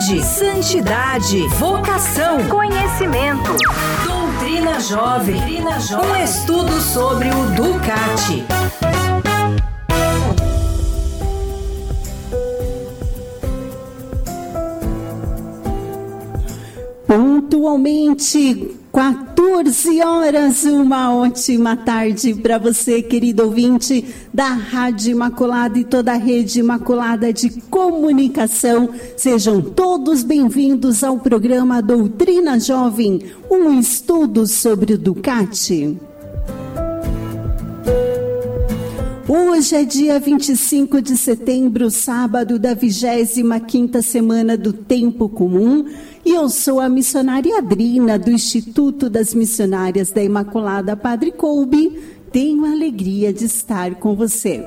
saúde, santidade, vocação, conhecimento. Doutrina Jovem. Doutrina Jovem. Um estudo sobre o Ducati. Pontualmente 14 horas, uma ótima tarde para você, querido ouvinte da Rádio Imaculada e toda a rede Imaculada de Comunicação. Sejam todos bem-vindos ao programa Doutrina Jovem, um estudo sobre o Ducati. Hoje é dia 25 de setembro, sábado da 25ª semana do Tempo Comum. E eu sou a missionária Adrina, do Instituto das Missionárias da Imaculada Padre Coube. Tenho a alegria de estar com você.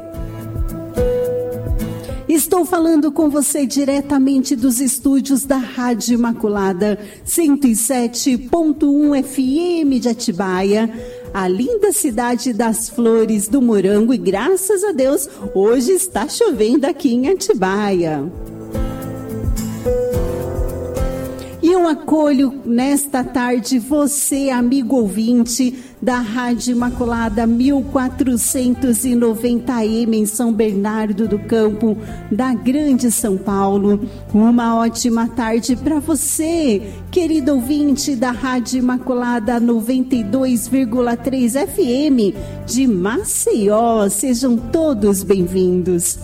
Estou falando com você diretamente dos estúdios da Rádio Imaculada 107.1 FM de Atibaia, a linda cidade das flores do morango e graças a Deus hoje está chovendo aqui em Atibaia. E eu acolho nesta tarde você, amigo ouvinte da Rádio Imaculada 1490M em São Bernardo do Campo, da Grande São Paulo. Uma ótima tarde para você, querido ouvinte da Rádio Imaculada 92,3 FM de Maceió. Sejam todos bem-vindos.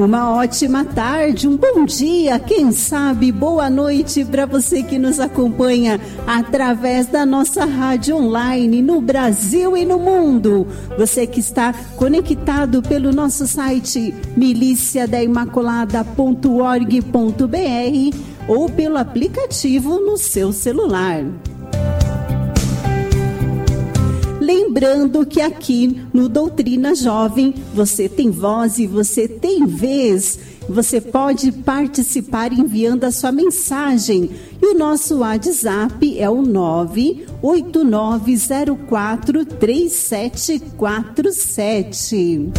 Uma ótima tarde, um bom dia, quem sabe boa noite para você que nos acompanha através da nossa rádio online no Brasil e no mundo. Você que está conectado pelo nosso site miliciadaimaculada.org.br ou pelo aplicativo no seu celular. Lembrando que aqui no Doutrina Jovem você tem voz e você tem vez. Você pode participar enviando a sua mensagem. E o nosso WhatsApp é o 989043747.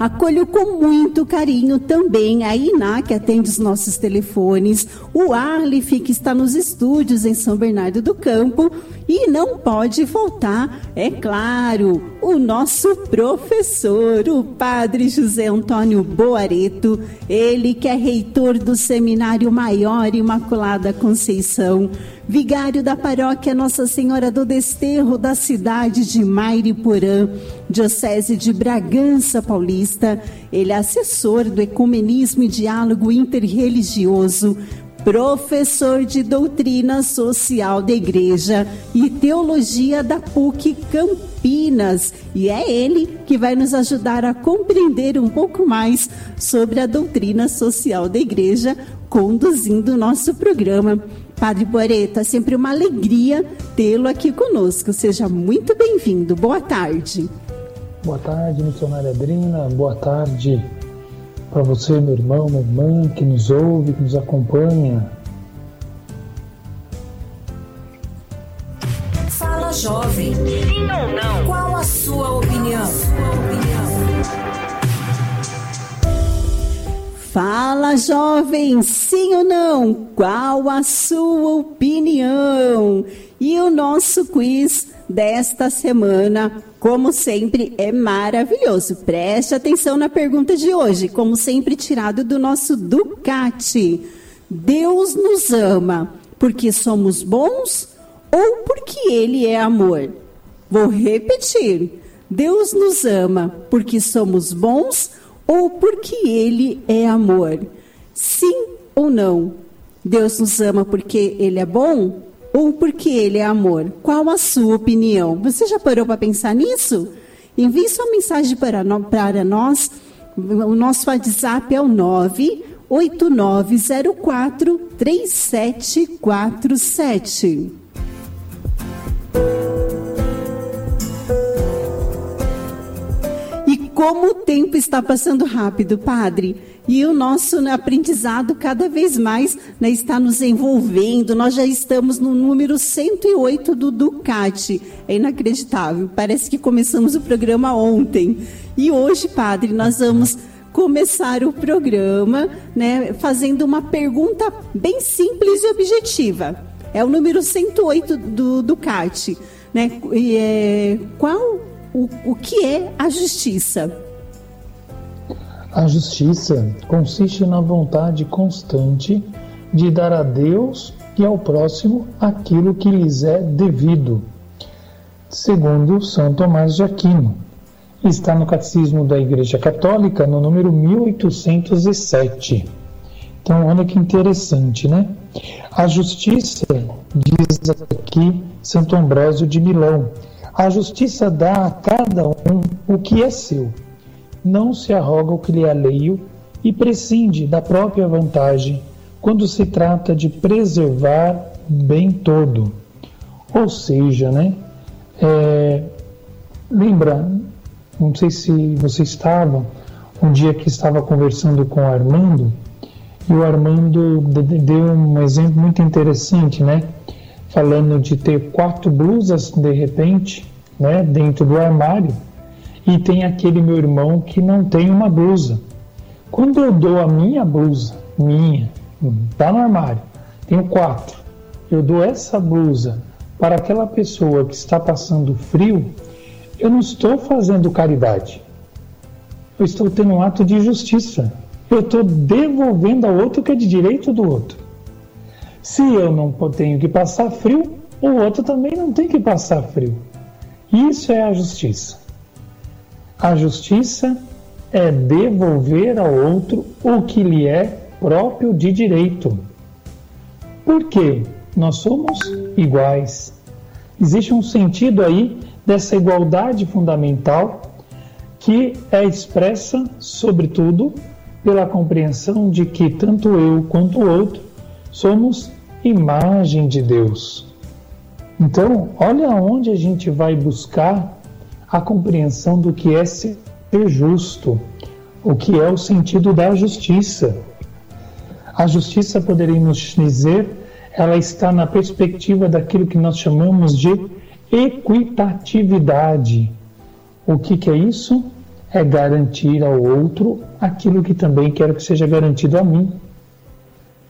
Acolho com muito carinho também a Iná, que atende os nossos telefones, o Arlif, que está nos estúdios em São Bernardo do Campo, e não pode faltar, é claro, o nosso professor, o Padre José Antônio Boareto, ele que é reitor do Seminário Maior Imaculada Conceição vigário da paróquia Nossa Senhora do Desterro da cidade de Mairiporã, Diocese de Bragança Paulista. Ele é assessor do Ecumenismo e Diálogo Interreligioso, professor de doutrina social da igreja e teologia da PUC Campinas. E é ele que vai nos ajudar a compreender um pouco mais sobre a doutrina social da igreja, conduzindo o nosso programa. Padre Boareta, é sempre uma alegria tê-lo aqui conosco. Seja muito bem-vindo. Boa tarde. Boa tarde, missionária Adrina. Boa tarde para você, meu irmão, minha irmã, que nos ouve, que nos acompanha. Fala, jovem. Sim ou não? Qual a sua opinião? Sua opinião. Fala, jovem, sim ou não? Qual a sua opinião? E o nosso quiz desta semana, como sempre, é maravilhoso. Preste atenção na pergunta de hoje, como sempre, tirado do nosso Ducati. Deus nos ama porque somos bons ou porque Ele é amor? Vou repetir. Deus nos ama porque somos bons ou porque Ele é amor? Sim ou não? Deus nos ama porque Ele é bom ou porque Ele é amor? Qual a sua opinião? Você já parou para pensar nisso? Envie sua mensagem para, para nós. O nosso WhatsApp é o 98904 3747. Como o tempo está passando rápido, Padre. E o nosso aprendizado cada vez mais né, está nos envolvendo. Nós já estamos no número 108 do Ducati. É inacreditável. Parece que começamos o programa ontem. E hoje, Padre, nós vamos começar o programa né, fazendo uma pergunta bem simples e objetiva. É o número 108 do Ducati. Né? E, é, qual o, o que é a justiça? A justiça consiste na vontade constante de dar a Deus e ao próximo aquilo que lhes é devido, segundo São Tomás de Aquino. Está no Catecismo da Igreja Católica, no número 1807. Então, olha que interessante, né? A justiça, diz aqui Santo Ambrósio de Milão, a justiça dá a cada um o que é seu, não se arroga o que lhe é alheio e prescinde da própria vantagem quando se trata de preservar o bem todo. Ou seja, né? É, lembra, não sei se você estava, um dia que estava conversando com o Armando, e o Armando deu um exemplo muito interessante, né? Falando de ter quatro blusas de repente né, dentro do armário e tem aquele meu irmão que não tem uma blusa. Quando eu dou a minha blusa, minha, tá no armário, tenho quatro, eu dou essa blusa para aquela pessoa que está passando frio, eu não estou fazendo caridade. Eu estou tendo um ato de justiça. Eu estou devolvendo ao outro que é de direito do outro. Se eu não tenho que passar frio, o outro também não tem que passar frio. Isso é a justiça. A justiça é devolver ao outro o que lhe é próprio de direito. Porque nós somos iguais. Existe um sentido aí dessa igualdade fundamental que é expressa, sobretudo, pela compreensão de que tanto eu quanto o outro somos imagem de Deus. Então, olha onde a gente vai buscar a compreensão do que é ser justo, o que é o sentido da justiça. A justiça, poderíamos dizer, ela está na perspectiva daquilo que nós chamamos de equitatividade. O que, que é isso? É garantir ao outro aquilo que também quero que seja garantido a mim.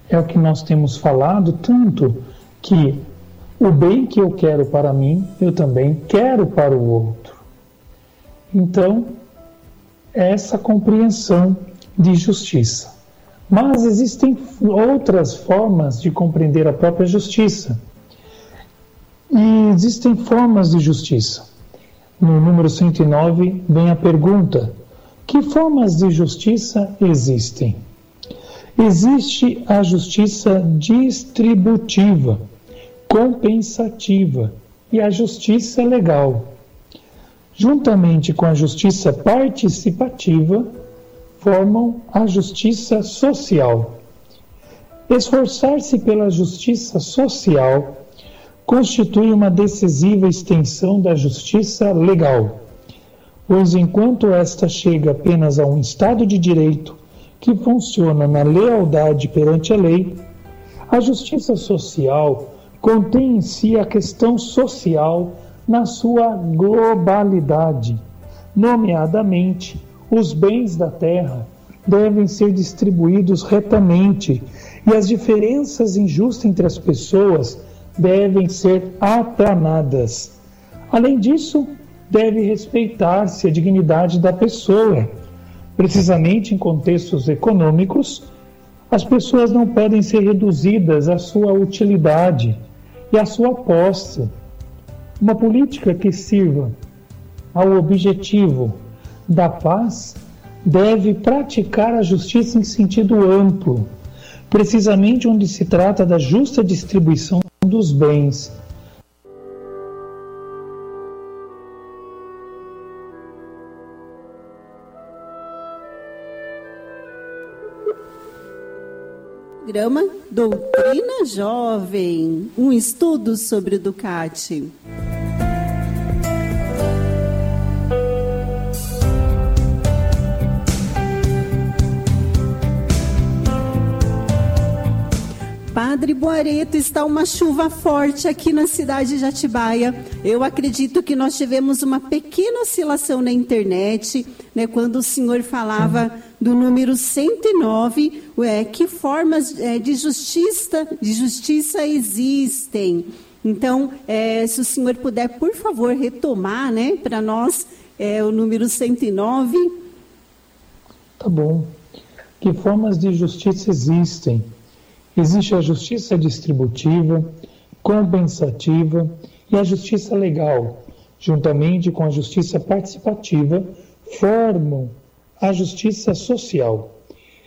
É o que nós temos falado tanto que o bem que eu quero para mim, eu também quero para o outro. Então, essa compreensão de justiça. Mas existem outras formas de compreender a própria justiça. E existem formas de justiça. No número 109 vem a pergunta: que formas de justiça existem? Existe a justiça distributiva compensativa e a justiça legal. Juntamente com a justiça participativa, formam a justiça social. Esforçar-se pela justiça social constitui uma decisiva extensão da justiça legal, pois enquanto esta chega apenas a um Estado de direito que funciona na lealdade perante a lei, a justiça social contém em si a questão social na sua globalidade. Nomeadamente, os bens da terra devem ser distribuídos retamente e as diferenças injustas entre as pessoas devem ser aplanadas. Além disso, deve respeitar-se a dignidade da pessoa. Precisamente em contextos econômicos, as pessoas não podem ser reduzidas à sua utilidade e a sua posse. Uma política que sirva ao objetivo da paz deve praticar a justiça em sentido amplo, precisamente onde se trata da justa distribuição dos bens, programa Doutrina Jovem, um estudo sobre o Ducati. Padre Boareto, está uma chuva forte aqui na cidade de Atibaia. Eu acredito que nós tivemos uma pequena oscilação na internet, né, quando o senhor falava do número 109, é, que formas é, de justiça, de justiça existem. Então, é, se o senhor puder, por favor, retomar, né, para nós, é, o número 109. Tá bom. Que formas de justiça existem? Existe a justiça distributiva, compensativa e a justiça legal, juntamente com a justiça participativa, formam a justiça social.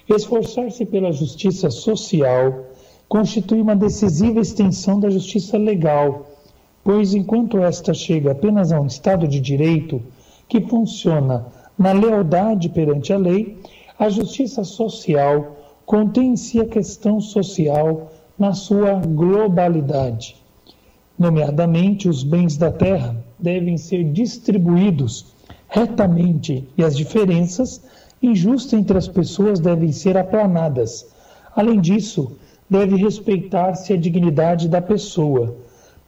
Esforçar-se pela justiça social constitui uma decisiva extensão da justiça legal, pois enquanto esta chega apenas a um Estado de direito que funciona na lealdade perante a lei, a justiça social contém em si a questão social na sua globalidade. Nomeadamente, os bens da terra devem ser distribuídos retamente e as diferenças injustas entre as pessoas devem ser aplanadas. Além disso, deve respeitar-se a dignidade da pessoa.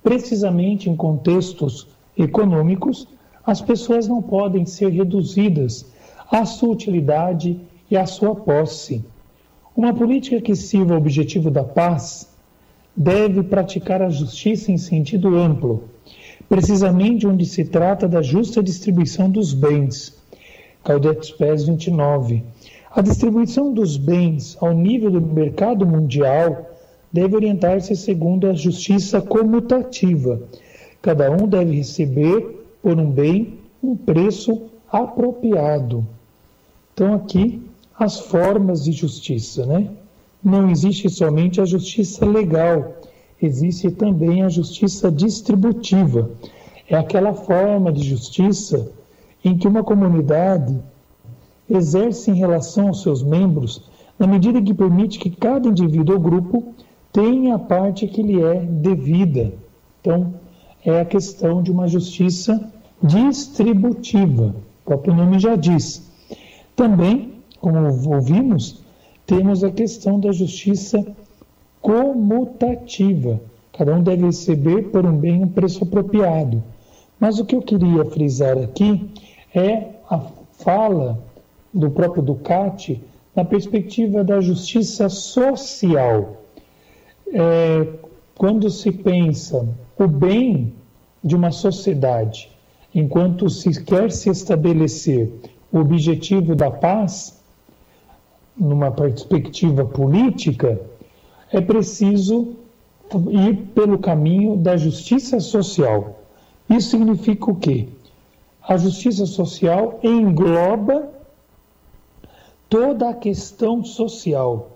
Precisamente em contextos econômicos, as pessoas não podem ser reduzidas à sua utilidade e à sua posse. Uma política que sirva ao objetivo da paz deve praticar a justiça em sentido amplo, precisamente onde se trata da justa distribuição dos bens. Caudetes Pés 29. A distribuição dos bens ao nível do mercado mundial deve orientar-se segundo a justiça comutativa. Cada um deve receber por um bem um preço apropriado. Então, aqui as formas de justiça, né? Não existe somente a justiça legal, existe também a justiça distributiva. É aquela forma de justiça em que uma comunidade exerce em relação aos seus membros na medida que permite que cada indivíduo ou grupo tenha a parte que lhe é devida. Então, é a questão de uma justiça distributiva, o próprio nome já diz. Também como ouvimos, temos a questão da justiça comutativa. Cada um deve receber por um bem um preço apropriado. Mas o que eu queria frisar aqui é a fala do próprio Ducati na perspectiva da justiça social. É, quando se pensa o bem de uma sociedade, enquanto se quer se estabelecer o objetivo da paz, numa perspectiva política, é preciso ir pelo caminho da justiça social. Isso significa o quê? A justiça social engloba toda a questão social.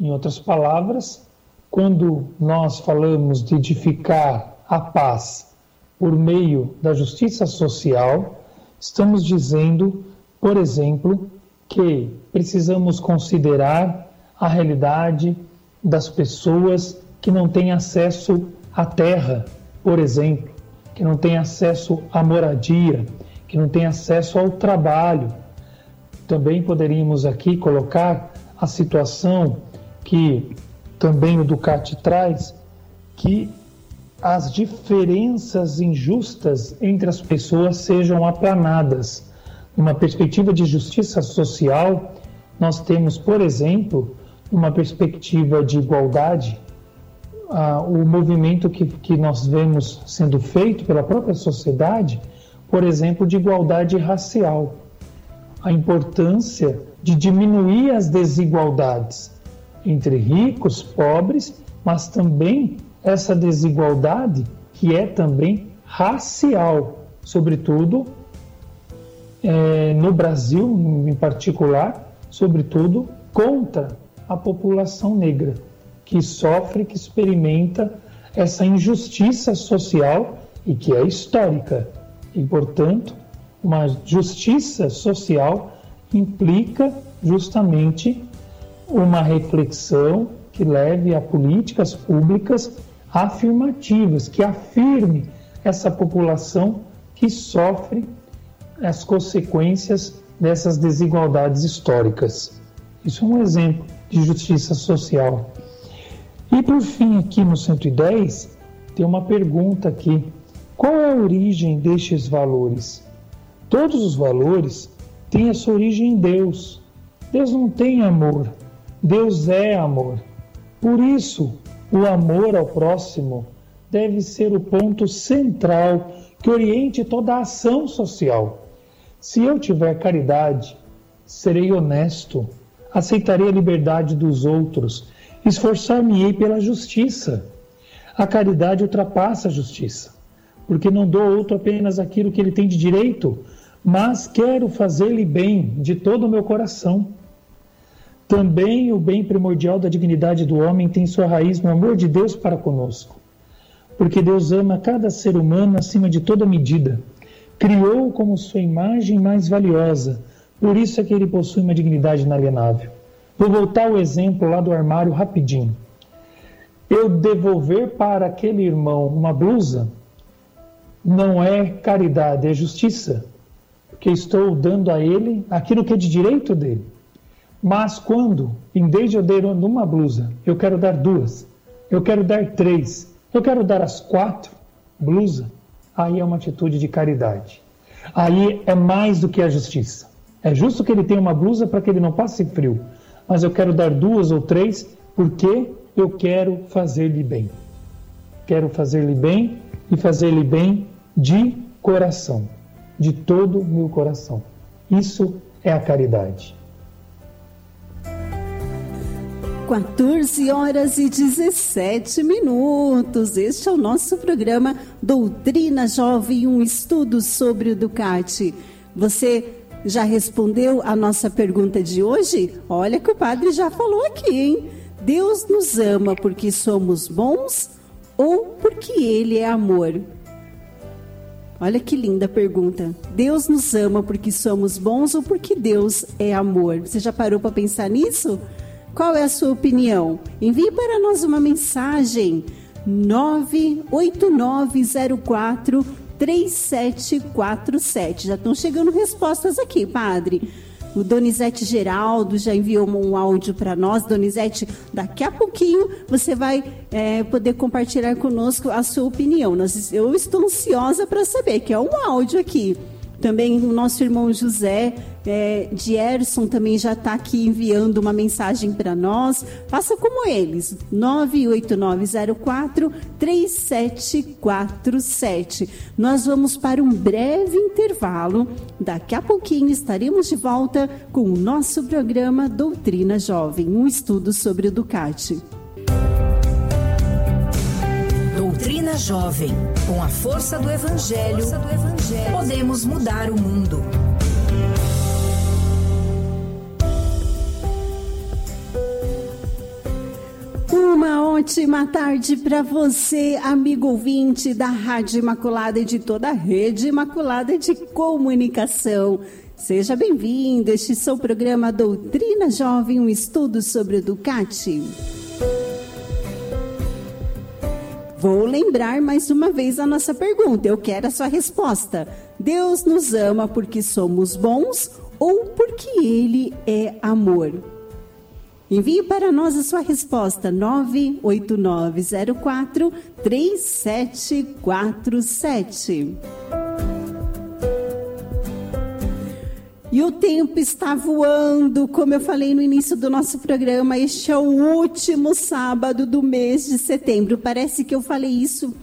Em outras palavras, quando nós falamos de edificar a paz por meio da justiça social, estamos dizendo, por exemplo, que precisamos considerar a realidade das pessoas que não têm acesso à terra, por exemplo, que não têm acesso à moradia, que não têm acesso ao trabalho. Também poderíamos aqui colocar a situação que também o Ducati traz, que as diferenças injustas entre as pessoas sejam aplanadas numa perspectiva de justiça social, nós temos, por exemplo, uma perspectiva de igualdade, uh, o movimento que, que nós vemos sendo feito pela própria sociedade, por exemplo, de igualdade racial. A importância de diminuir as desigualdades entre ricos, pobres, mas também essa desigualdade que é também racial, sobretudo é, no Brasil em particular, sobretudo, contra a população negra, que sofre, que experimenta essa injustiça social e que é histórica. E, portanto, uma justiça social implica justamente uma reflexão que leve a políticas públicas afirmativas, que afirme essa população que sofre as consequências dessas desigualdades históricas. Isso é um exemplo de justiça social. E por fim, aqui no 110, tem uma pergunta aqui. Qual é a origem destes valores? Todos os valores têm a sua origem em Deus. Deus não tem amor, Deus é amor. Por isso, o amor ao próximo deve ser o ponto central que oriente toda a ação social. Se eu tiver caridade, serei honesto, aceitarei a liberdade dos outros, esforçar-me-ei pela justiça. A caridade ultrapassa a justiça, porque não dou outro apenas aquilo que ele tem de direito, mas quero fazer-lhe bem de todo o meu coração. Também o bem primordial da dignidade do homem tem sua raiz no amor de Deus para conosco. Porque Deus ama cada ser humano acima de toda medida. Criou como sua imagem mais valiosa, por isso é que ele possui uma dignidade inalienável. Vou voltar ao exemplo lá do armário rapidinho. Eu devolver para aquele irmão uma blusa não é caridade, é justiça que estou dando a ele aquilo que é de direito dele. Mas quando, em vez de eu dar uma blusa, eu quero dar duas, eu quero dar três, eu quero dar as quatro blusas, aí é uma atitude de caridade. Aí é mais do que a justiça. É justo que ele tenha uma blusa para que ele não passe frio, mas eu quero dar duas ou três porque eu quero fazer-lhe bem. Quero fazer-lhe bem e fazer-lhe bem de coração de todo o meu coração. Isso é a caridade. 14 horas e 17 minutos. Este é o nosso programa Doutrina Jovem, um estudo sobre o Ducati. Você já respondeu a nossa pergunta de hoje? Olha que o padre já falou aqui, hein? Deus nos ama porque somos bons ou porque Ele é amor? Olha que linda pergunta. Deus nos ama porque somos bons ou porque Deus é amor? Você já parou para pensar nisso? Qual é a sua opinião? Envie para nós uma mensagem 98904 3747. Já estão chegando respostas aqui, padre. O Donizete Geraldo já enviou um áudio para nós. Donizete, daqui a pouquinho você vai é, poder compartilhar conosco a sua opinião. Eu estou ansiosa para saber, que é um áudio aqui. Também o nosso irmão José é, Dierson também já está aqui enviando uma mensagem para nós. Faça como eles, 98904 3747. Nós vamos para um breve intervalo. Daqui a pouquinho estaremos de volta com o nosso programa Doutrina Jovem, um estudo sobre o Ducati. Jovem. Com a força do Evangelho, força do evangelho podemos mudar o mundo. Uma ótima tarde para você, amigo ouvinte da Rádio Imaculada e de toda a rede Imaculada de Comunicação. Seja bem-vindo. Este é o programa Doutrina Jovem, um estudo sobre o Ducati. Vou lembrar mais uma vez a nossa pergunta. Eu quero a sua resposta. Deus nos ama porque somos bons ou porque Ele é amor? Envie para nós a sua resposta 98904 3747. E o tempo está voando, como eu falei no início do nosso programa. Este é o último sábado do mês de setembro. Parece que eu falei isso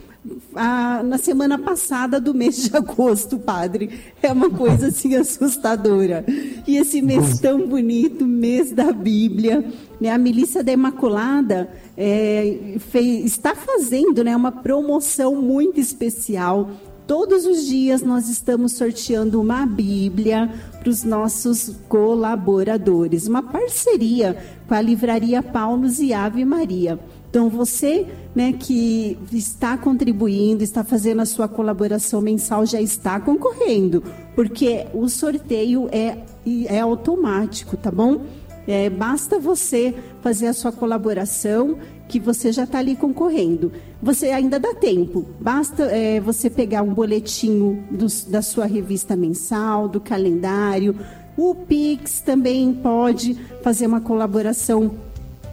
ah, na semana passada do mês de agosto, padre. É uma coisa assim assustadora. E esse mês tão bonito, mês da Bíblia. Né? A Milícia da Imaculada é, fez, está fazendo né, uma promoção muito especial Todos os dias nós estamos sorteando uma Bíblia para os nossos colaboradores, uma parceria com a Livraria Paulos e Ave Maria. Então você, né, que está contribuindo, está fazendo a sua colaboração mensal, já está concorrendo, porque o sorteio é, é automático, tá bom? É, basta você fazer a sua colaboração que você já está ali concorrendo. Você ainda dá tempo. Basta é, você pegar um boletinho do, da sua revista mensal, do calendário. O Pix também pode fazer uma colaboração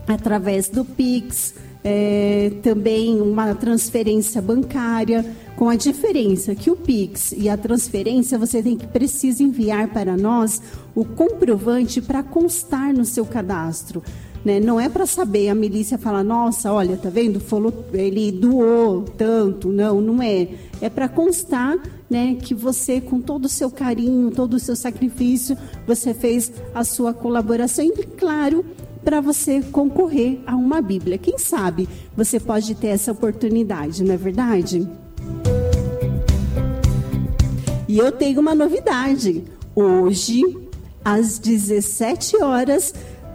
através do Pix. É, também uma transferência bancária, com a diferença que o Pix e a transferência você tem que precisa enviar para nós o comprovante para constar no seu cadastro. Né? Não é para saber, a milícia fala, nossa, olha, tá vendo? Falou, ele doou tanto. Não, não é. É para constar né, que você, com todo o seu carinho, todo o seu sacrifício, você fez a sua colaboração. E, claro, para você concorrer a uma Bíblia. Quem sabe você pode ter essa oportunidade, não é verdade? E eu tenho uma novidade. Hoje, às 17 horas,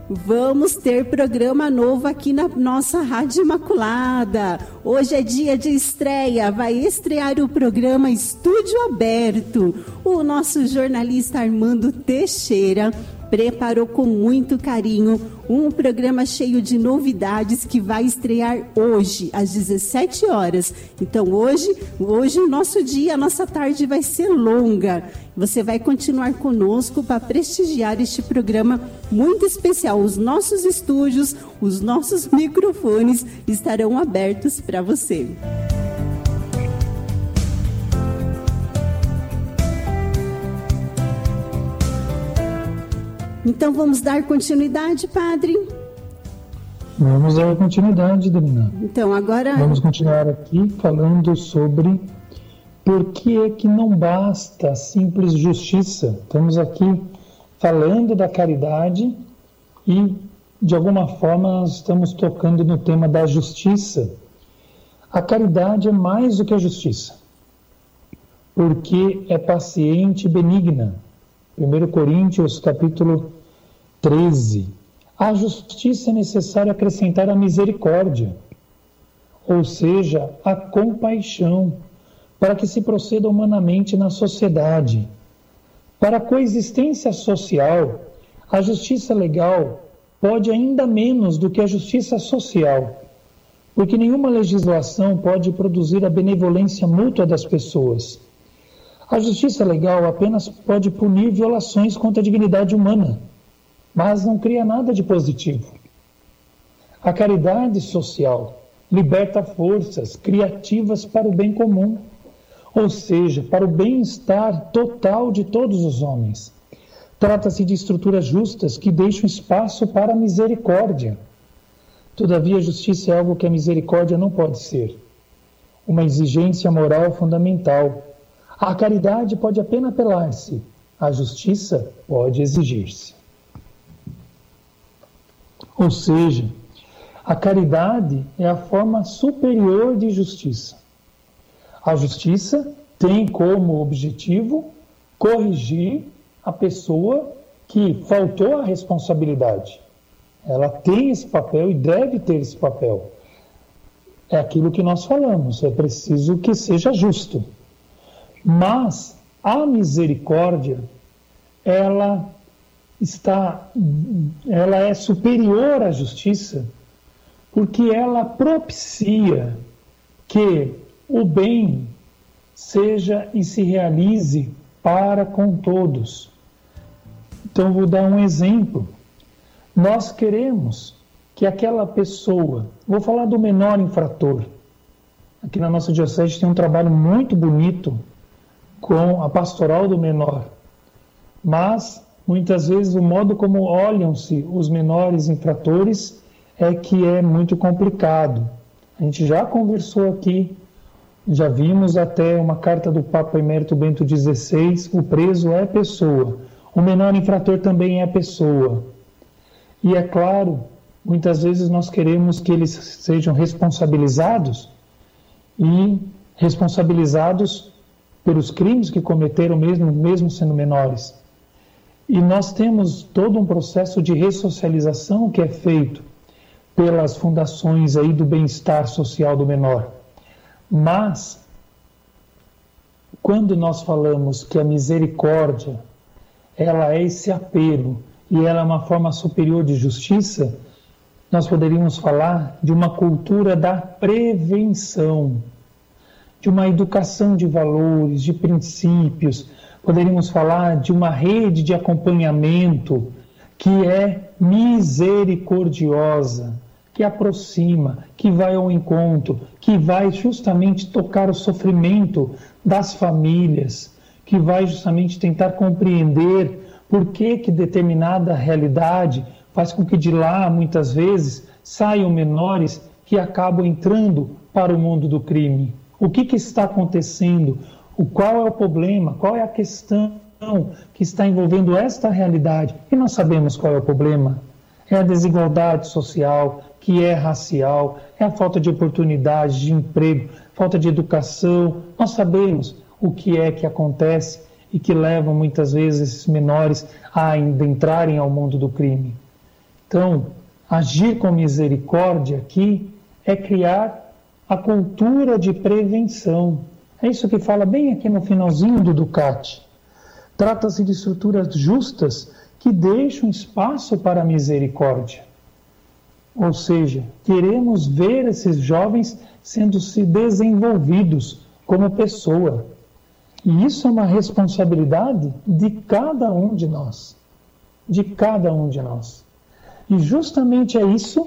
Vamos ter programa novo aqui na nossa Rádio Imaculada. Hoje é dia de estreia, vai estrear o programa Estúdio Aberto. O nosso jornalista Armando Teixeira preparou com muito carinho um programa cheio de novidades que vai estrear hoje às 17 horas. Então hoje, hoje o nosso dia, a nossa tarde vai ser longa. Você vai continuar conosco para prestigiar este programa muito especial. Os nossos estúdios, os nossos microfones estarão abertos para você. Então vamos dar continuidade, padre? Vamos dar continuidade, Domina. Então agora. Vamos continuar aqui falando sobre por que é que não basta a simples justiça. Estamos aqui falando da caridade e, de alguma forma, nós estamos tocando no tema da justiça. A caridade é mais do que a justiça, porque é paciente e benigna. 1 Coríntios, capítulo 13. A justiça é necessário acrescentar a misericórdia, ou seja, a compaixão, para que se proceda humanamente na sociedade. Para a coexistência social, a justiça legal pode ainda menos do que a justiça social, porque nenhuma legislação pode produzir a benevolência mútua das pessoas. A justiça legal apenas pode punir violações contra a dignidade humana mas não cria nada de positivo. A caridade social liberta forças criativas para o bem comum, ou seja, para o bem-estar total de todos os homens. Trata-se de estruturas justas que deixam espaço para a misericórdia. Todavia, a justiça é algo que a misericórdia não pode ser. Uma exigência moral fundamental. A caridade pode apenas apelar-se, a justiça pode exigir-se. Ou seja, a caridade é a forma superior de justiça. A justiça tem como objetivo corrigir a pessoa que faltou a responsabilidade. Ela tem esse papel e deve ter esse papel. É aquilo que nós falamos, é preciso que seja justo. Mas a misericórdia, ela está, ela é superior à justiça, porque ela propicia que o bem seja e se realize para com todos. Então, vou dar um exemplo. Nós queremos que aquela pessoa, vou falar do menor infrator. Aqui na nossa diocese tem um trabalho muito bonito com a pastoral do menor. Mas muitas vezes o modo como olham-se os menores infratores é que é muito complicado. A gente já conversou aqui, já vimos até uma carta do Papa Emérito Bento XVI: o preso é pessoa, o menor infrator também é pessoa. E é claro, muitas vezes nós queremos que eles sejam responsabilizados e responsabilizados pelos crimes que cometeram mesmo, mesmo sendo menores. E nós temos todo um processo de ressocialização que é feito pelas fundações aí do bem-estar social do menor. Mas quando nós falamos que a misericórdia ela é esse apelo e ela é uma forma superior de justiça, nós poderíamos falar de uma cultura da prevenção, de uma educação de valores, de princípios, poderíamos falar de uma rede de acompanhamento que é misericordiosa, que aproxima, que vai ao encontro, que vai justamente tocar o sofrimento das famílias, que vai justamente tentar compreender por que, que determinada realidade faz com que de lá, muitas vezes, saiam menores que acabam entrando para o mundo do crime. O que, que está acontecendo? O qual é o problema? Qual é a questão que está envolvendo esta realidade? E nós sabemos qual é o problema. É a desigualdade social, que é racial, é a falta de oportunidade de emprego, falta de educação. Nós sabemos o que é que acontece e que levam muitas vezes esses menores a entrarem ao mundo do crime. Então, agir com misericórdia aqui é criar a cultura de prevenção. É isso que fala bem aqui no finalzinho do Ducati. Trata-se de estruturas justas que deixam espaço para a misericórdia. Ou seja, queremos ver esses jovens sendo se desenvolvidos como pessoa. E isso é uma responsabilidade de cada um de nós. De cada um de nós. E justamente é isso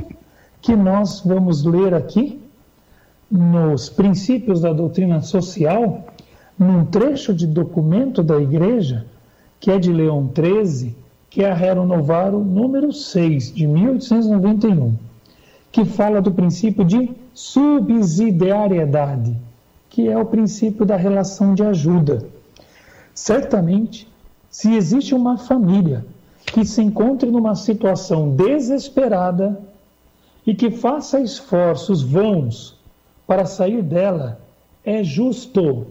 que nós vamos ler aqui nos princípios da doutrina social, num trecho de documento da igreja, que é de Leão 13, que é a Rerum Novarum número 6, de 1891, que fala do princípio de subsidiariedade, que é o princípio da relação de ajuda. Certamente, se existe uma família que se encontre numa situação desesperada e que faça esforços vãos para sair dela, é justo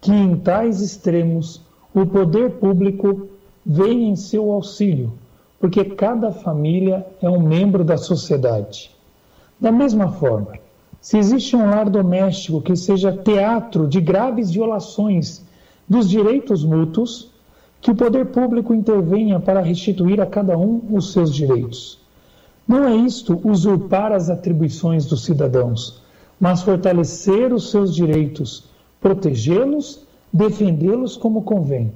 que em tais extremos o poder público venha em seu auxílio, porque cada família é um membro da sociedade. Da mesma forma, se existe um lar doméstico que seja teatro de graves violações dos direitos mútuos, que o poder público intervenha para restituir a cada um os seus direitos. Não é isto usurpar as atribuições dos cidadãos, mas fortalecer os seus direitos, protegê-los, defendê-los como convém.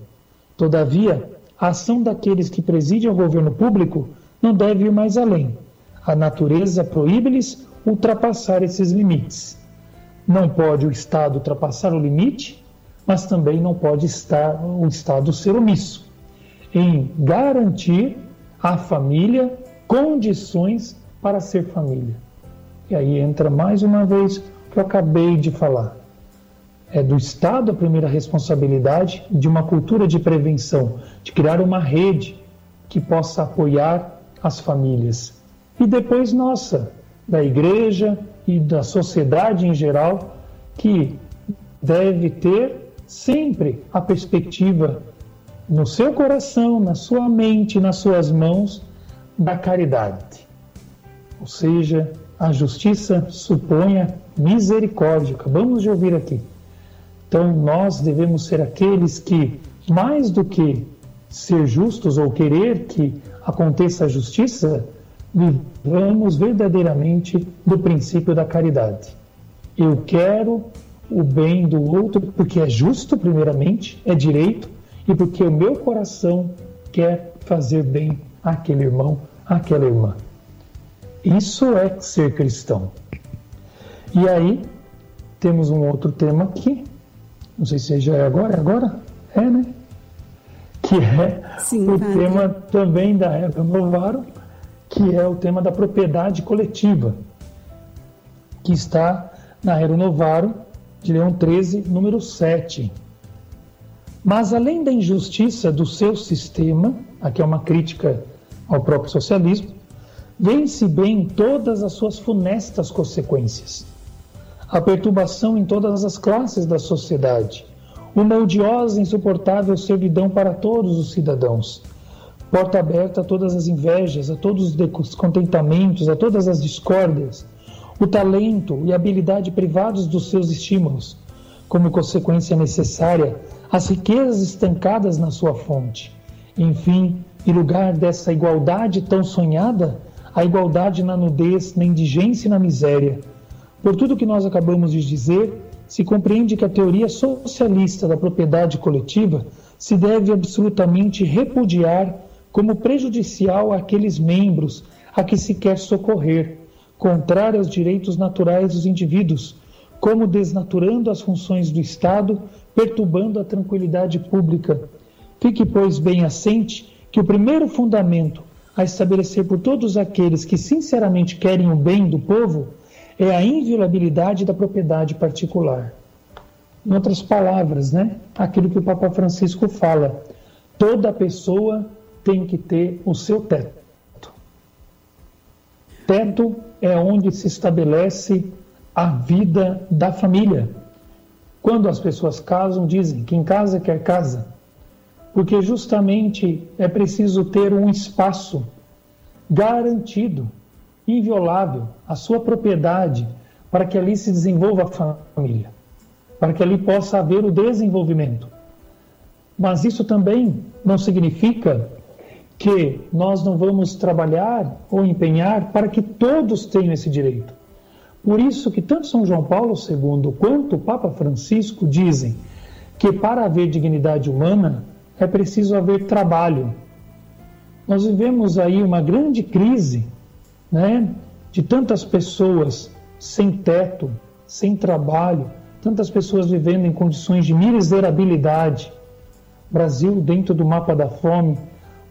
Todavia, a ação daqueles que presidem o governo público não deve ir mais além. A natureza proíbe-lhes ultrapassar esses limites. Não pode o Estado ultrapassar o limite mas também não pode estar o Estado ser omisso em garantir à família condições para ser família. E aí entra mais uma vez o que eu acabei de falar. É do Estado a primeira responsabilidade de uma cultura de prevenção, de criar uma rede que possa apoiar as famílias. E depois nossa, da igreja e da sociedade em geral, que deve ter sempre a perspectiva no seu coração, na sua mente, nas suas mãos, da caridade. Ou seja, a justiça suponha misericórdia. Acabamos de ouvir aqui. Então, nós devemos ser aqueles que, mais do que ser justos ou querer que aconteça a justiça, vivamos verdadeiramente do princípio da caridade. Eu quero o bem do outro, porque é justo, primeiramente, é direito, e porque o meu coração quer fazer bem àquele irmão, àquela irmã. Isso é ser cristão. E aí, temos um outro tema aqui, não sei se já é agora, é agora? É, né? Que é Sim, o tema também da Eva Novaro, que é o tema da propriedade coletiva, que está na Era Novaro, de Leão 13, número 7. Mas além da injustiça do seu sistema, aqui é uma crítica ao próprio socialismo, vence bem todas as suas funestas consequências. A perturbação em todas as classes da sociedade, uma odiosa e insuportável servidão para todos os cidadãos, porta aberta a todas as invejas, a todos os descontentamentos, a todas as discórdias, o talento e a habilidade privados dos seus estímulos, como consequência necessária, as riquezas estancadas na sua fonte. Enfim, em lugar dessa igualdade tão sonhada, a igualdade na nudez, na indigência e na miséria. Por tudo que nós acabamos de dizer, se compreende que a teoria socialista da propriedade coletiva se deve absolutamente repudiar como prejudicial àqueles membros a que se quer socorrer contrária aos direitos naturais dos indivíduos, como desnaturando as funções do Estado, perturbando a tranquilidade pública. Fique, pois, bem assente que o primeiro fundamento a estabelecer por todos aqueles que sinceramente querem o bem do povo é a inviolabilidade da propriedade particular. Em outras palavras, né, aquilo que o Papa Francisco fala, toda pessoa tem que ter o seu teto. Teto é onde se estabelece a vida da família. Quando as pessoas casam, dizem: quem casa quer casa. Porque justamente é preciso ter um espaço garantido, inviolável, a sua propriedade, para que ali se desenvolva a família, para que ali possa haver o desenvolvimento. Mas isso também não significa que nós não vamos trabalhar ou empenhar para que todos tenham esse direito. Por isso que tanto São João Paulo II quanto o Papa Francisco dizem que para haver dignidade humana é preciso haver trabalho. Nós vivemos aí uma grande crise, né, de tantas pessoas sem teto, sem trabalho, tantas pessoas vivendo em condições de miserabilidade. Brasil dentro do mapa da fome,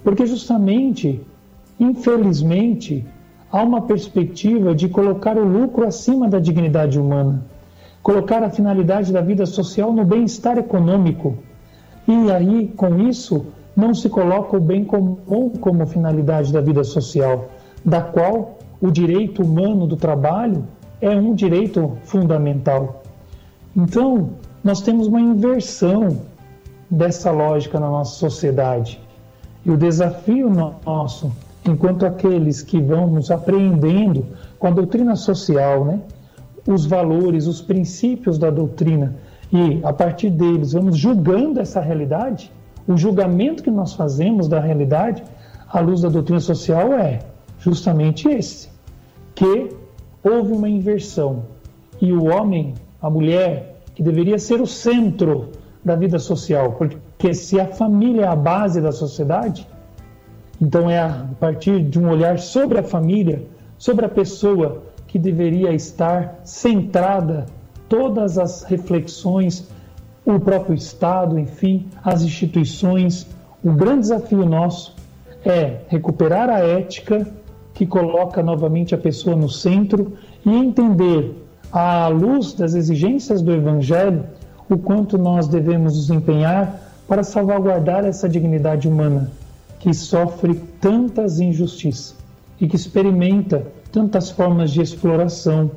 porque justamente, infelizmente, há uma perspectiva de colocar o lucro acima da dignidade humana, colocar a finalidade da vida social no bem-estar econômico. E aí, com isso, não se coloca o bem comum como finalidade da vida social, da qual o direito humano do trabalho é um direito fundamental. Então, nós temos uma inversão dessa lógica na nossa sociedade. E o desafio nosso, enquanto aqueles que vamos apreendendo com a doutrina social, né, os valores, os princípios da doutrina, e a partir deles vamos julgando essa realidade, o julgamento que nós fazemos da realidade à luz da doutrina social é justamente esse: que houve uma inversão. E o homem, a mulher, que deveria ser o centro da vida social, porque se a família é a base da sociedade, então é a partir de um olhar sobre a família, sobre a pessoa que deveria estar centrada todas as reflexões, o próprio Estado, enfim, as instituições. O grande desafio nosso é recuperar a ética que coloca novamente a pessoa no centro e entender, à luz das exigências do Evangelho, o quanto nós devemos nos empenhar para salvaguardar essa dignidade humana que sofre tantas injustiças e que experimenta tantas formas de exploração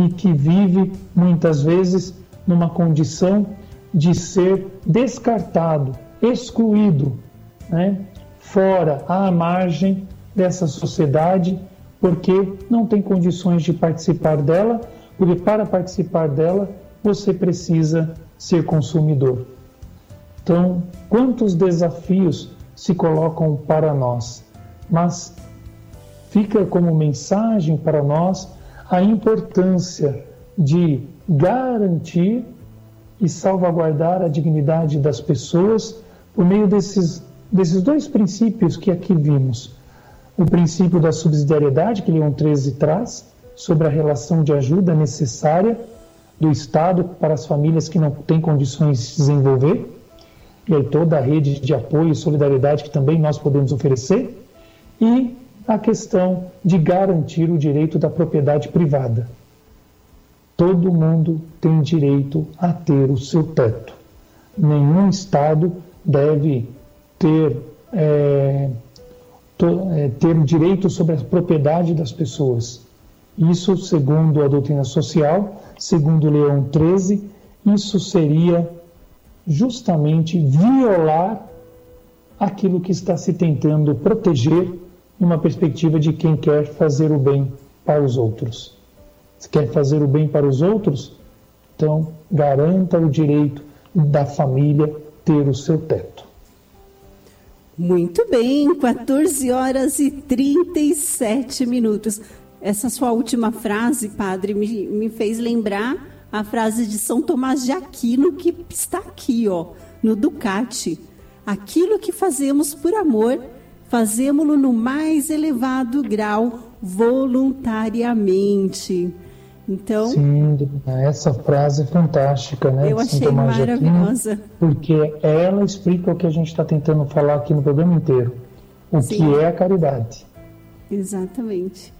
e que vive muitas vezes numa condição de ser descartado, excluído, né? fora, à margem dessa sociedade, porque não tem condições de participar dela, porque para participar dela você precisa ser consumidor. Então, quantos desafios se colocam para nós, mas fica como mensagem para nós a importância de garantir e salvaguardar a dignidade das pessoas por meio desses, desses dois princípios que aqui vimos. O princípio da subsidiariedade, que Leão 13 traz, sobre a relação de ajuda necessária do Estado para as famílias que não têm condições de se desenvolver e aí toda a rede de apoio e solidariedade que também nós podemos oferecer, e a questão de garantir o direito da propriedade privada. Todo mundo tem direito a ter o seu teto. Nenhum Estado deve ter, é, to, é, ter direito sobre a propriedade das pessoas. Isso, segundo a doutrina social, segundo Leão 13, isso seria justamente violar aquilo que está se tentando proteger numa perspectiva de quem quer fazer o bem para os outros. Se quer fazer o bem para os outros, então garanta o direito da família ter o seu teto. Muito bem, 14 horas e 37 minutos. Essa sua última frase, padre, me, me fez lembrar a frase de São Tomás de Aquino que está aqui, ó, no Ducati. Aquilo que fazemos por amor, fazemos-lo no mais elevado grau, voluntariamente. Então, Sim, essa frase é fantástica, né? Eu achei maravilhosa. Aquino, porque ela explica o que a gente está tentando falar aqui no programa inteiro. O Sim. que é a caridade. Exatamente.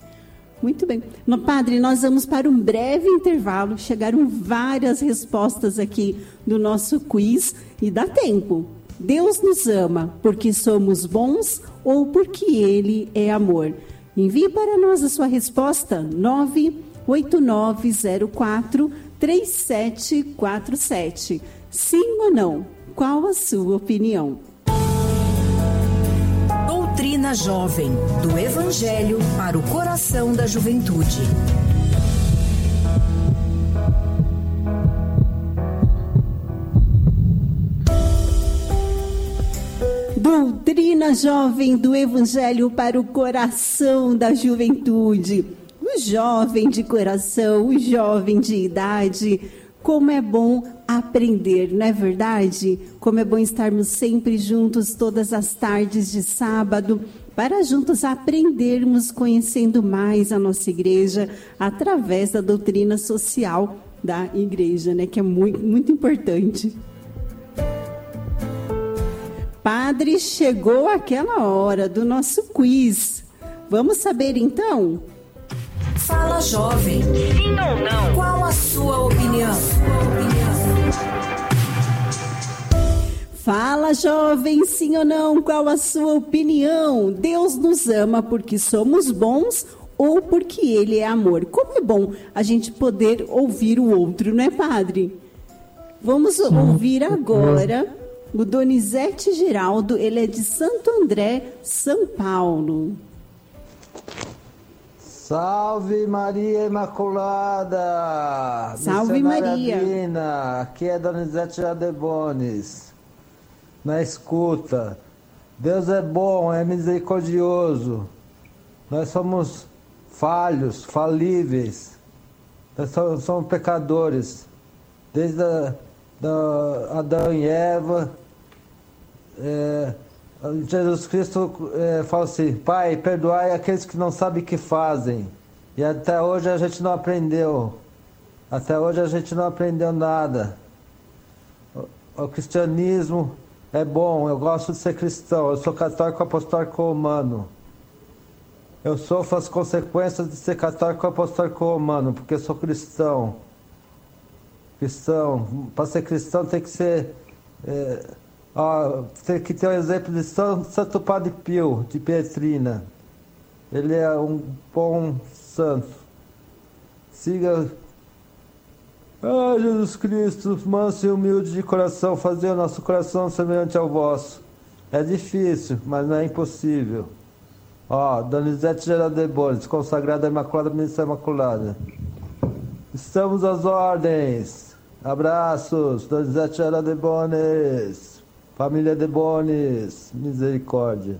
Muito bem. No, padre, nós vamos para um breve intervalo. Chegaram várias respostas aqui do nosso quiz e dá tempo. Deus nos ama porque somos bons ou porque Ele é amor? Envie para nós a sua resposta. 9 8904 3747. Sim ou não? Qual a sua opinião? Doutrina Jovem, do Evangelho para o coração da juventude. Doutrina Jovem do Evangelho para o coração da juventude o jovem de coração, o jovem de idade. Como é bom aprender, não é verdade? Como é bom estarmos sempre juntos todas as tardes de sábado para juntos aprendermos conhecendo mais a nossa igreja através da doutrina social da igreja, né, que é muito muito importante. Padre, chegou aquela hora do nosso quiz. Vamos saber então Fala jovem. Sim ou não? Qual a sua opinião? Fala jovem, sim ou não? Qual a sua opinião? Deus nos ama porque somos bons ou porque Ele é amor? Como é bom a gente poder ouvir o outro, não é, padre? Vamos ouvir agora o Donizete Geraldo, ele é de Santo André, São Paulo. Salve Maria Imaculada! Salve Maria! Divina. Aqui é Donizete Adebones. Na escuta. Deus é bom, é misericordioso. Nós somos falhos, falíveis. Nós somos, somos pecadores. Desde a, da Adão e Eva. É, Jesus Cristo é, fala assim: Pai, perdoai aqueles que não sabem o que fazem. E até hoje a gente não aprendeu. Até hoje a gente não aprendeu nada. O, o cristianismo é bom, eu gosto de ser cristão. Eu sou católico apostólico romano. Eu sofro as consequências de ser católico apostólico romano, porque sou cristão. Cristão. Para ser cristão tem que ser. É, Ó, tem que ter um exemplo de São, Santo Padre Pio, de Pietrina. Ele é um bom santo. Siga. Ah, Jesus Cristo, manso e humilde de coração, fazer o nosso coração semelhante ao vosso. É difícil, mas não é impossível. Ó, Donizete Geraldo de Bones, consagrada Imaculada Ministra Imaculada. Estamos às ordens. Abraços, Donizete Geraldo de Bones. Família de Bones, misericórdia.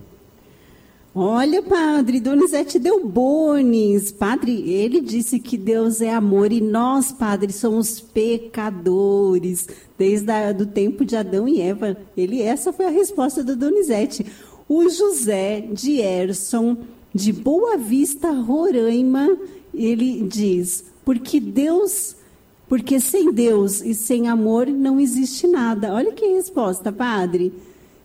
Olha, padre, Donizete deu bones. Padre, ele disse que Deus é amor e nós, padre, somos pecadores. Desde o tempo de Adão e Eva. Ele, essa foi a resposta do Donizete. O José de Erson, de Boa Vista, Roraima, ele diz: porque Deus porque sem Deus e sem amor não existe nada. Olha que resposta, padre.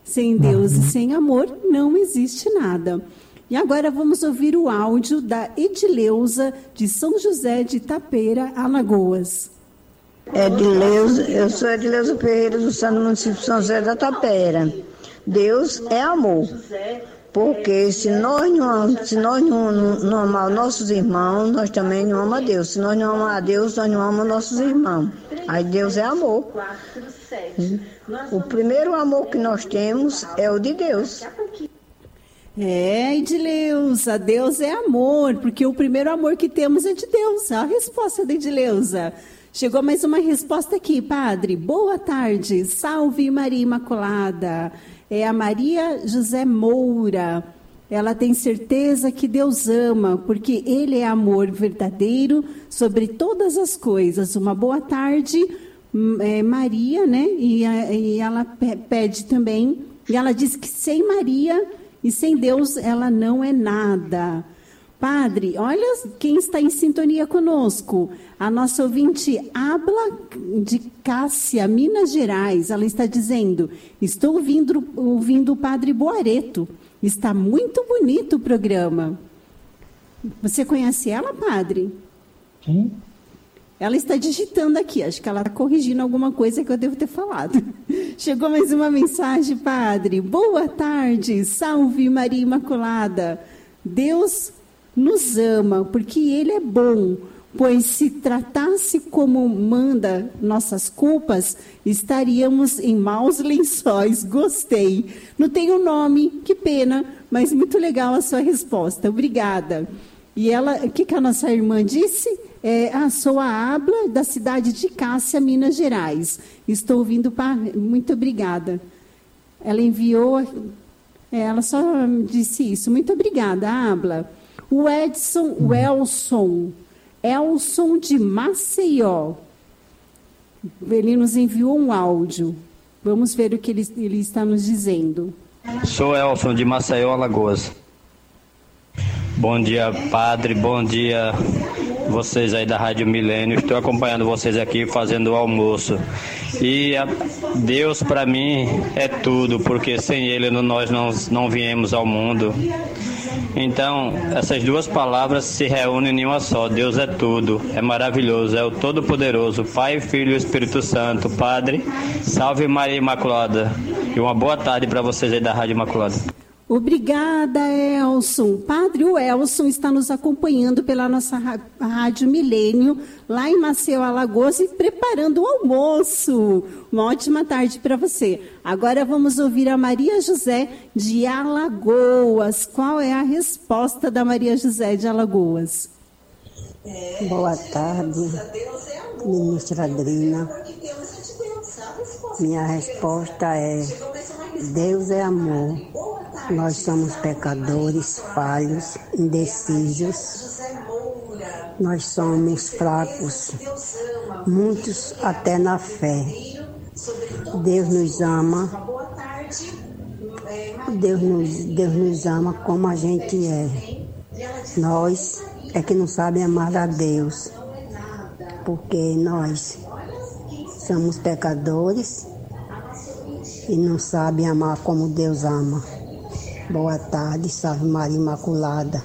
Sem Deus e sem amor não existe nada. E agora vamos ouvir o áudio da Edileuza de São José de Itapeira, Alagoas. Edileuza, eu sou Edileuza Ferreira do Santo Município de São José da Tapeira. Deus é amor. Porque se nós não, se nós não, não, amar nossos irmãos, nós também não amamos a Deus. Se nós não amamos a Deus, nós não amamos nossos irmãos. Aí Deus é amor. O primeiro amor que nós temos é o de Deus. É, Edileuza, Deus é amor, porque o primeiro amor que temos é de Deus. A resposta da Edileuza. Chegou mais uma resposta aqui, padre. Boa tarde, salve Maria Imaculada é a Maria José Moura. Ela tem certeza que Deus ama, porque Ele é amor verdadeiro sobre todas as coisas. Uma boa tarde, hum, é, Maria, né? E, e ela pede também, e ela diz que sem Maria e sem Deus ela não é nada. Padre, olha quem está em sintonia conosco. A nossa ouvinte Abla de Cássia, Minas Gerais. Ela está dizendo: Estou ouvindo, ouvindo o Padre Boareto. Está muito bonito o programa. Você conhece ela, Padre? Quem? Ela está digitando aqui, acho que ela está corrigindo alguma coisa que eu devo ter falado. Chegou mais uma mensagem, Padre. Boa tarde, salve Maria Imaculada. Deus nos ama, porque Ele é bom. Pois se tratasse como manda nossas culpas, estaríamos em maus lençóis. Gostei. Não tem o nome, que pena, mas muito legal a sua resposta. Obrigada. E ela, o que, que a nossa irmã disse? É, ah, sou a Abla, da cidade de Cássia, Minas Gerais. Estou ouvindo. Muito obrigada. Ela enviou. É, ela só disse isso. Muito obrigada, Abla. O Edson Welson, Elson de Maceió. Ele nos enviou um áudio. Vamos ver o que ele, ele está nos dizendo. Sou Elson de Maceió, Alagoas. Bom dia, padre. Bom dia, vocês aí da Rádio Milênio. Estou acompanhando vocês aqui fazendo o almoço. E Deus para mim é tudo, porque sem Ele nós não, não viemos ao mundo. Então, essas duas palavras se reúnem em uma só. Deus é tudo, é maravilhoso, é o Todo-Poderoso, Pai, Filho e Espírito Santo. Padre, salve Maria Imaculada. E uma boa tarde para vocês aí da Rádio Imaculada. Obrigada, Elson. Padre, o Elson está nos acompanhando pela nossa Rádio Milênio, lá em Maceió, Alagoas, e preparando o almoço. Uma ótima tarde para você. Agora vamos ouvir a Maria José de Alagoas. Qual é a resposta da Maria José de Alagoas? Boa tarde, ministra Adrina. Minha resposta é: Deus é amor. Nós somos pecadores, falhos, indecisos. Nós somos fracos, muitos até na fé. Deus nos ama. Deus nos, Deus nos ama como a gente é. Nós é que não sabem amar a Deus. Porque nós somos pecadores e não sabem amar como Deus ama. Boa tarde, salve Maria Imaculada.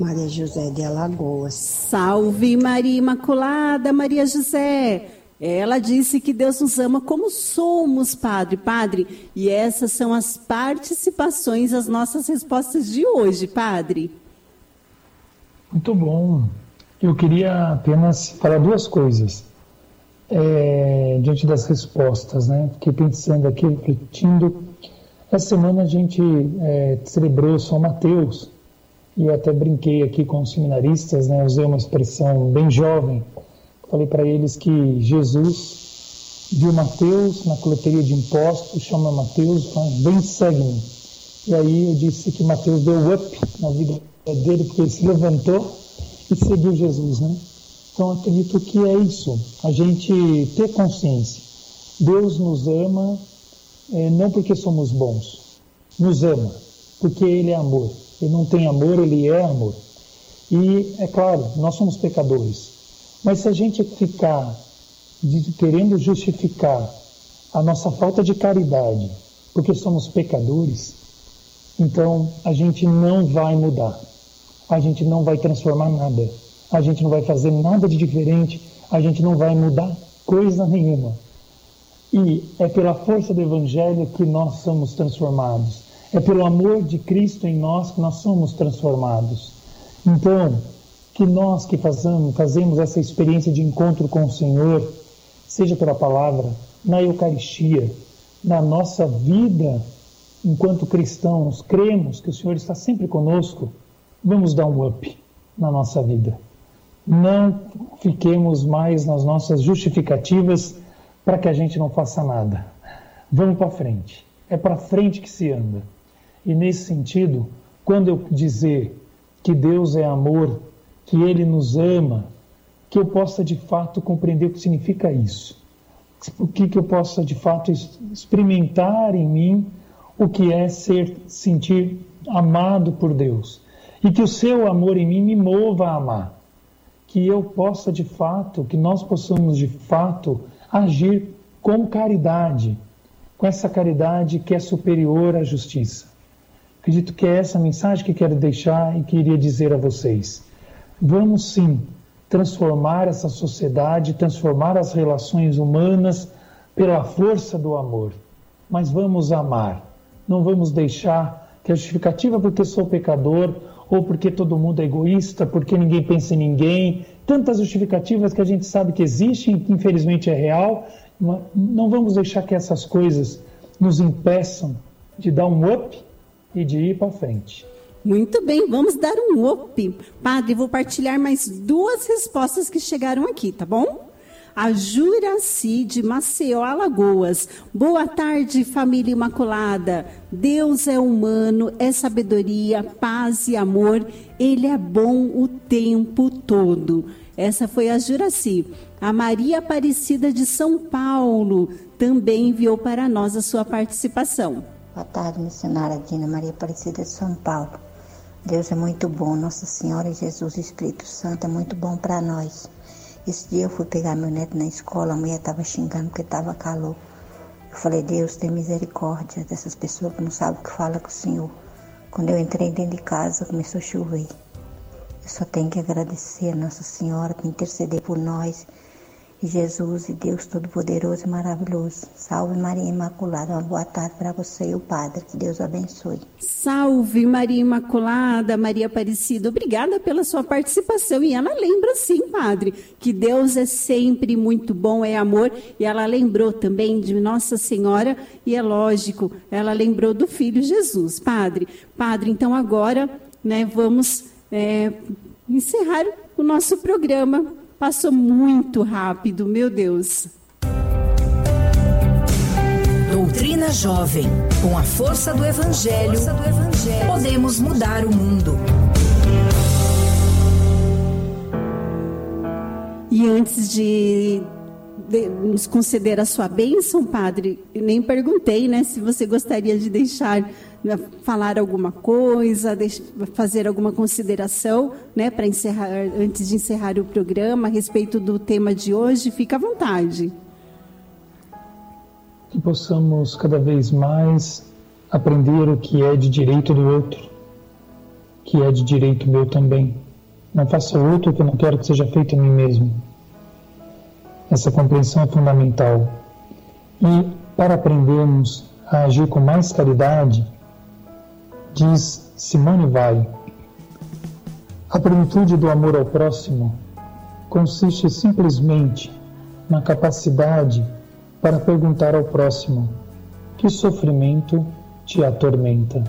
Maria José de Alagoas. Salve Maria Imaculada, Maria José. Ela disse que Deus nos ama como somos, Padre. Padre, e essas são as participações, as nossas respostas de hoje, Padre. Muito bom. Eu queria apenas falar duas coisas. É, diante das respostas, né? Fiquei pensando aqui, refletindo essa semana a gente é, celebrou São Mateus e eu até brinquei aqui com os seminaristas, né, usei uma expressão bem jovem. Falei para eles que Jesus viu Mateus na coleteria de impostos, chama Mateus fala: vem, segue-me. E aí eu disse que Mateus deu up na vida dele, porque ele se levantou e seguiu Jesus, né? Então acredito que é isso, a gente ter consciência. Deus nos ama não porque somos bons, nos ama, porque Ele é amor. Ele não tem amor, Ele é amor. E, é claro, nós somos pecadores, mas se a gente ficar querendo justificar a nossa falta de caridade porque somos pecadores, então a gente não vai mudar, a gente não vai transformar nada, a gente não vai fazer nada de diferente, a gente não vai mudar coisa nenhuma. E é pela força do Evangelho que nós somos transformados. É pelo amor de Cristo em nós que nós somos transformados. Então, que nós que fazemos, fazemos essa experiência de encontro com o Senhor, seja pela palavra, na Eucaristia, na nossa vida enquanto cristãos, cremos que o Senhor está sempre conosco, vamos dar um up na nossa vida. Não fiquemos mais nas nossas justificativas para que a gente não faça nada. Vamos para frente. É para frente que se anda. E nesse sentido, quando eu dizer que Deus é amor, que Ele nos ama, que eu possa de fato compreender o que significa isso. O que, que eu possa de fato experimentar em mim o que é ser, sentir amado por Deus e que o seu amor em mim me mova a amar. Que eu possa de fato, que nós possamos de fato agir com caridade, com essa caridade que é superior à justiça. Acredito que é essa mensagem que quero deixar e queria dizer a vocês. Vamos sim transformar essa sociedade, transformar as relações humanas pela força do amor. Mas vamos amar. Não vamos deixar que a justificativa porque sou pecador ou porque todo mundo é egoísta, porque ninguém pensa em ninguém, tantas justificativas que a gente sabe que existem, que infelizmente é real. Não vamos deixar que essas coisas nos impeçam de dar um up e de ir para frente. Muito bem, vamos dar um up. Padre, vou partilhar mais duas respostas que chegaram aqui, tá bom? A Juraci de Maceió, Alagoas. Boa tarde, família Imaculada. Deus é humano, é sabedoria, paz e amor. Ele é bom o tempo todo. Essa foi a Juraci. A Maria Aparecida de São Paulo também enviou para nós a sua participação. Boa tarde, missionária Dina Maria Aparecida de São Paulo. Deus é muito bom, Nossa Senhora Jesus e Espírito Santo é muito bom para nós. Esse dia eu fui pegar meu neto na escola, a mulher estava xingando porque estava calor. Eu falei, Deus, tem misericórdia dessas pessoas que não sabem o que fala com o Senhor. Quando eu entrei dentro de casa, começou a chover. Eu só tenho que agradecer a Nossa Senhora por interceder por nós Jesus e Deus Todo-Poderoso e maravilhoso. Salve Maria Imaculada. Uma boa tarde para você e o Padre. Que Deus abençoe. Salve Maria Imaculada, Maria Aparecida. Obrigada pela sua participação. E ela lembra sim, Padre, que Deus é sempre muito bom, é amor. E ela lembrou também de Nossa Senhora. E é lógico, ela lembrou do Filho Jesus. Padre, Padre, então agora né, vamos é, encerrar o nosso programa Passou muito rápido, meu Deus. Doutrina Jovem. Com a força do Evangelho, força do evangelho podemos mudar o mundo. E antes de, de nos conceder a sua bênção, Padre, nem perguntei né, se você gostaria de deixar falar alguma coisa, fazer alguma consideração, né, para encerrar antes de encerrar o programa a respeito do tema de hoje, fica à vontade. Que possamos cada vez mais aprender o que é de direito do outro, que é de direito meu também. Não faça outro que eu não quero que seja feito a mim mesmo. Essa compreensão é fundamental. E para aprendermos a agir com mais caridade, diz Simone Weil. A plenitude do amor ao próximo consiste simplesmente na capacidade para perguntar ao próximo: que sofrimento te atormenta?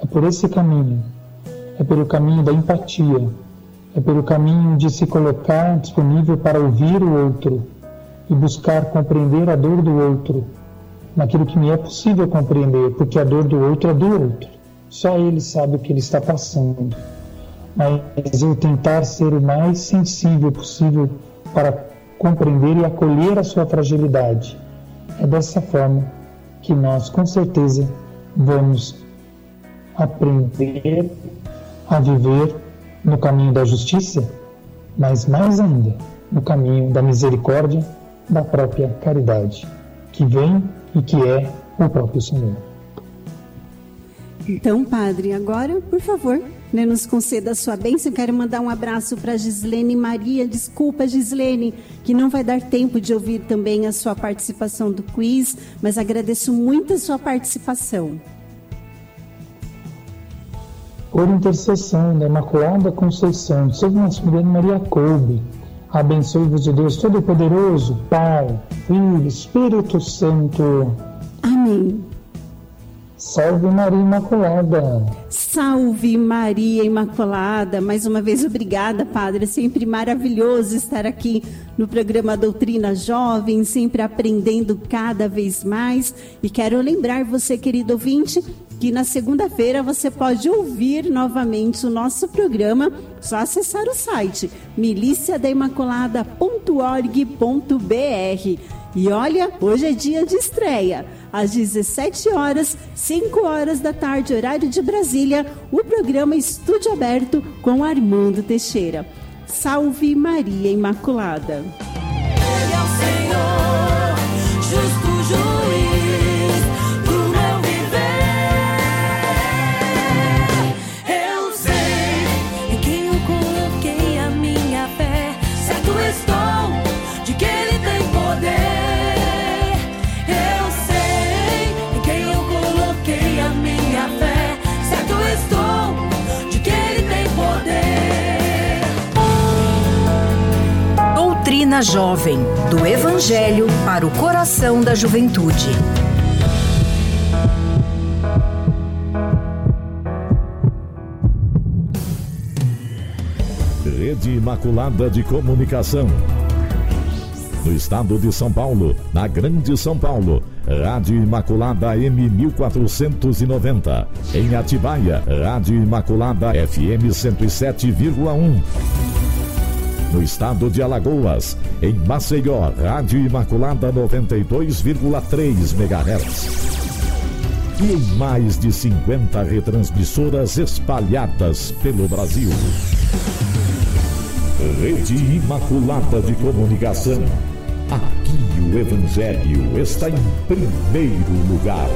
É por esse caminho, é pelo caminho da empatia, é pelo caminho de se colocar disponível para ouvir o outro e buscar compreender a dor do outro naquilo que me é possível compreender, porque a dor do outro é do outro. Só ele sabe o que ele está passando. Mas eu tentar ser o mais sensível possível para compreender e acolher a sua fragilidade. É dessa forma que nós, com certeza, vamos aprender a viver no caminho da justiça, mas mais ainda no caminho da misericórdia, da própria caridade, que vem e que é o próprio Senhor. Então, Padre, agora, por favor, né, nos conceda a sua bênção. Quero mandar um abraço para Gislene Maria. Desculpa, Gislene, que não vai dar tempo de ouvir também a sua participação do quiz, mas agradeço muito a sua participação. Por intercessão da Imaculada Conceição de São Maria Kolbe, Abençoe-vos o Deus Todo-Poderoso, Pai, Filho, Espírito Santo. Amém. Salve Maria Imaculada. Salve Maria Imaculada. Mais uma vez, obrigada, Padre. É sempre maravilhoso estar aqui no programa Doutrina Jovem, sempre aprendendo cada vez mais. E quero lembrar você, querido ouvinte, que na segunda-feira você pode ouvir novamente o nosso programa, só acessar o site miliciadaimaculada.org.br. E olha, hoje é dia de estreia. às 17 horas, 5 horas da tarde, horário de Brasília, o programa Estúdio Aberto com Armando Teixeira. Salve Maria Imaculada. Doutrina Jovem, do Evangelho para o coração da juventude. Rede Imaculada de Comunicação. No estado de São Paulo, na Grande São Paulo, Rádio Imaculada M 1490. Em Atibaia, Rádio Imaculada FM 107,1. No estado de Alagoas, em Maceió, Rádio Imaculada 92,3 MHz. E em mais de 50 retransmissoras espalhadas pelo Brasil. Rede Imaculada de Comunicação. Aqui o Evangelho está em primeiro lugar.